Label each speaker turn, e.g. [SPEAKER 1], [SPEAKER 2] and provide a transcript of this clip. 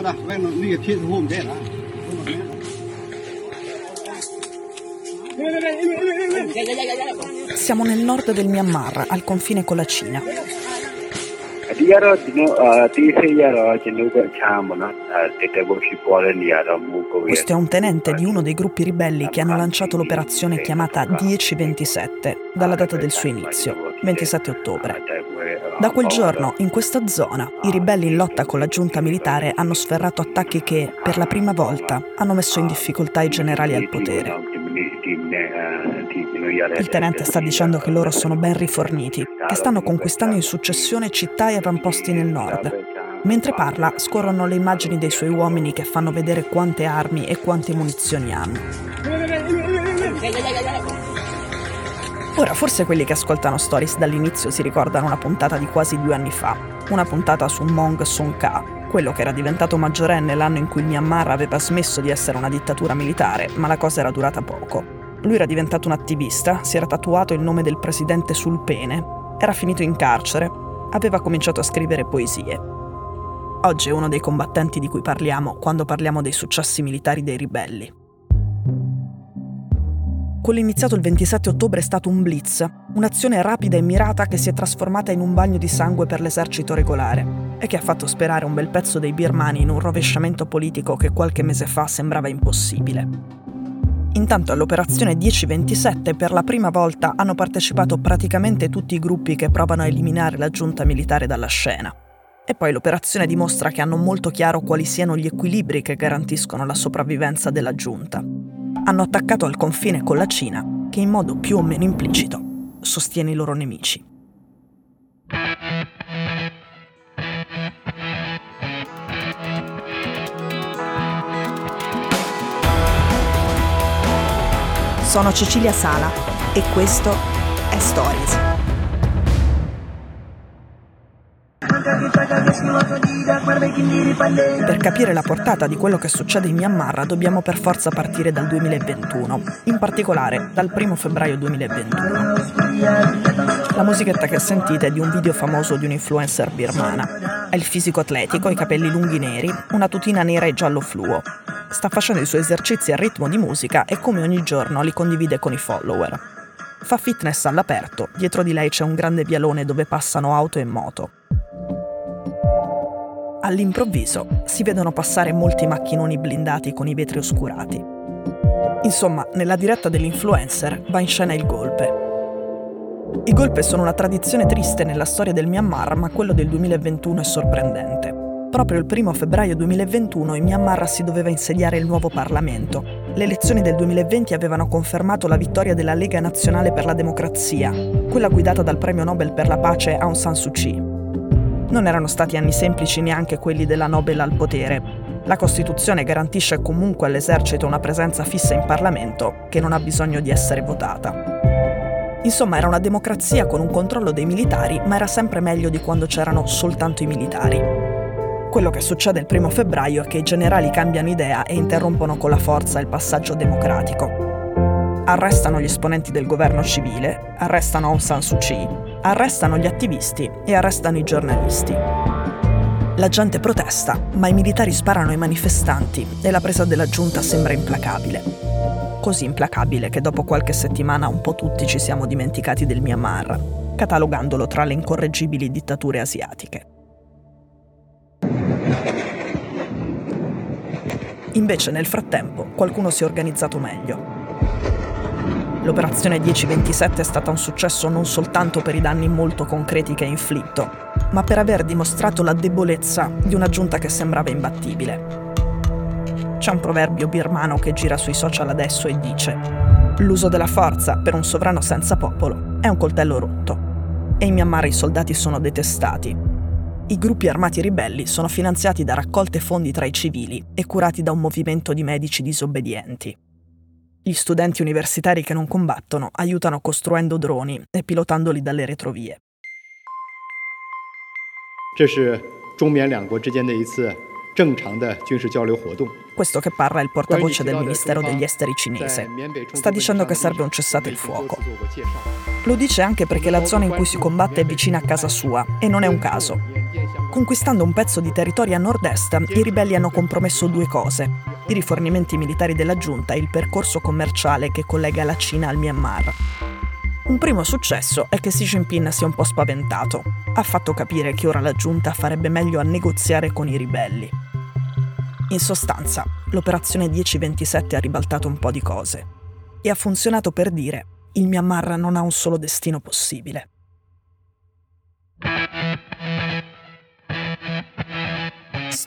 [SPEAKER 1] Mennina.
[SPEAKER 2] Siamo nel nord del Myanmar, al confine con la Cina. Questo è un tenente di uno dei gruppi ribelli che hanno lanciato l'operazione chiamata 1027, dalla data del suo inizio. 27 ottobre. Da quel giorno, in questa zona, i ribelli in lotta con la giunta militare hanno sferrato attacchi che, per la prima volta, hanno messo in difficoltà i generali al potere. Il tenente sta dicendo che loro sono ben riforniti, che stanno conquistando in successione città e avamposti nel nord. Mentre parla, scorrono le immagini dei suoi uomini che fanno vedere quante armi e quante munizioni hanno. Ora, forse quelli che ascoltano Stories dall'inizio si ricordano una puntata di quasi due anni fa, una puntata su Mong Son Ka, quello che era diventato maggiorenne l'anno in cui Myanmar aveva smesso di essere una dittatura militare, ma la cosa era durata poco. Lui era diventato un attivista, si era tatuato il nome del presidente sul pene, era finito in carcere, aveva cominciato a scrivere poesie. Oggi è uno dei combattenti di cui parliamo quando parliamo dei successi militari dei ribelli. Quello iniziato il 27 ottobre è stato un blitz, un'azione rapida e mirata che si è trasformata in un bagno di sangue per l'esercito regolare e che ha fatto sperare un bel pezzo dei birmani in un rovesciamento politico che qualche mese fa sembrava impossibile. Intanto all'operazione 1027 per la prima volta hanno partecipato praticamente tutti i gruppi che provano a eliminare la giunta militare dalla scena. E poi l'operazione dimostra che hanno molto chiaro quali siano gli equilibri che garantiscono la sopravvivenza della giunta. Hanno attaccato al confine con la Cina, che in modo più o meno implicito sostiene i loro nemici. Sono Cecilia Sala e questo è Stories. Per capire la portata di quello che succede in Myanmar dobbiamo per forza partire dal 2021, in particolare dal 1 febbraio 2021. La musichetta che sentite è di un video famoso di un'influencer birmana. Ha il fisico atletico, i capelli lunghi neri, una tutina nera e giallo fluo. Sta facendo i suoi esercizi al ritmo di musica e come ogni giorno li condivide con i follower. Fa fitness all'aperto, dietro di lei c'è un grande vialone dove passano auto e moto. All'improvviso si vedono passare molti macchinoni blindati con i vetri oscurati. Insomma, nella diretta dell'influencer va in scena il golpe. I golpe sono una tradizione triste nella storia del Myanmar, ma quello del 2021 è sorprendente. Proprio il primo febbraio 2021 in Myanmar si doveva insediare il nuovo Parlamento. Le elezioni del 2020 avevano confermato la vittoria della Lega Nazionale per la Democrazia, quella guidata dal premio Nobel per la pace Aung San Suu Kyi. Non erano stati anni semplici neanche quelli della Nobel al potere. La Costituzione garantisce comunque all'esercito una presenza fissa in Parlamento che non ha bisogno di essere votata. Insomma, era una democrazia con un controllo dei militari, ma era sempre meglio di quando c'erano soltanto i militari. Quello che succede il primo febbraio è che i generali cambiano idea e interrompono con la forza il passaggio democratico. Arrestano gli esponenti del governo civile, arrestano Aung San Suu Kyi, arrestano gli attivisti e arrestano i giornalisti. La gente protesta, ma i militari sparano ai manifestanti e la presa della giunta sembra implacabile. Così implacabile che dopo qualche settimana un po' tutti ci siamo dimenticati del Myanmar, catalogandolo tra le incorreggibili dittature asiatiche. Invece nel frattempo qualcuno si è organizzato meglio. L'operazione 1027 è stata un successo non soltanto per i danni molto concreti che ha inflitto, ma per aver dimostrato la debolezza di una giunta che sembrava imbattibile. C'è un proverbio birmano che gira sui social adesso e dice L'uso della forza per un sovrano senza popolo è un coltello rotto. E in Myanmar i soldati sono detestati. I gruppi armati ribelli sono finanziati da raccolte fondi tra i civili e curati da un movimento di medici disobbedienti. Gli studenti universitari che non combattono aiutano costruendo droni e pilotandoli dalle retrovie.
[SPEAKER 3] 这是中缅两国之间的一次正常的军事交流活动。
[SPEAKER 2] Questo che parla è il portavoce del Ministero degli Esteri cinese. Sta dicendo che serve un cessate il fuoco. Lo dice anche perché la zona in cui si combatte è vicina a casa sua e non è un caso. Conquistando un pezzo di territorio a nord-est, i ribelli hanno compromesso due cose, i rifornimenti militari della giunta e il percorso commerciale che collega la Cina al Myanmar. Un primo successo è che Xi Jinping si è un po' spaventato. Ha fatto capire che ora la giunta farebbe meglio a negoziare con i ribelli. In sostanza, l'operazione 1027 ha ribaltato un po' di cose e ha funzionato per dire il Myanmar non ha un solo destino possibile.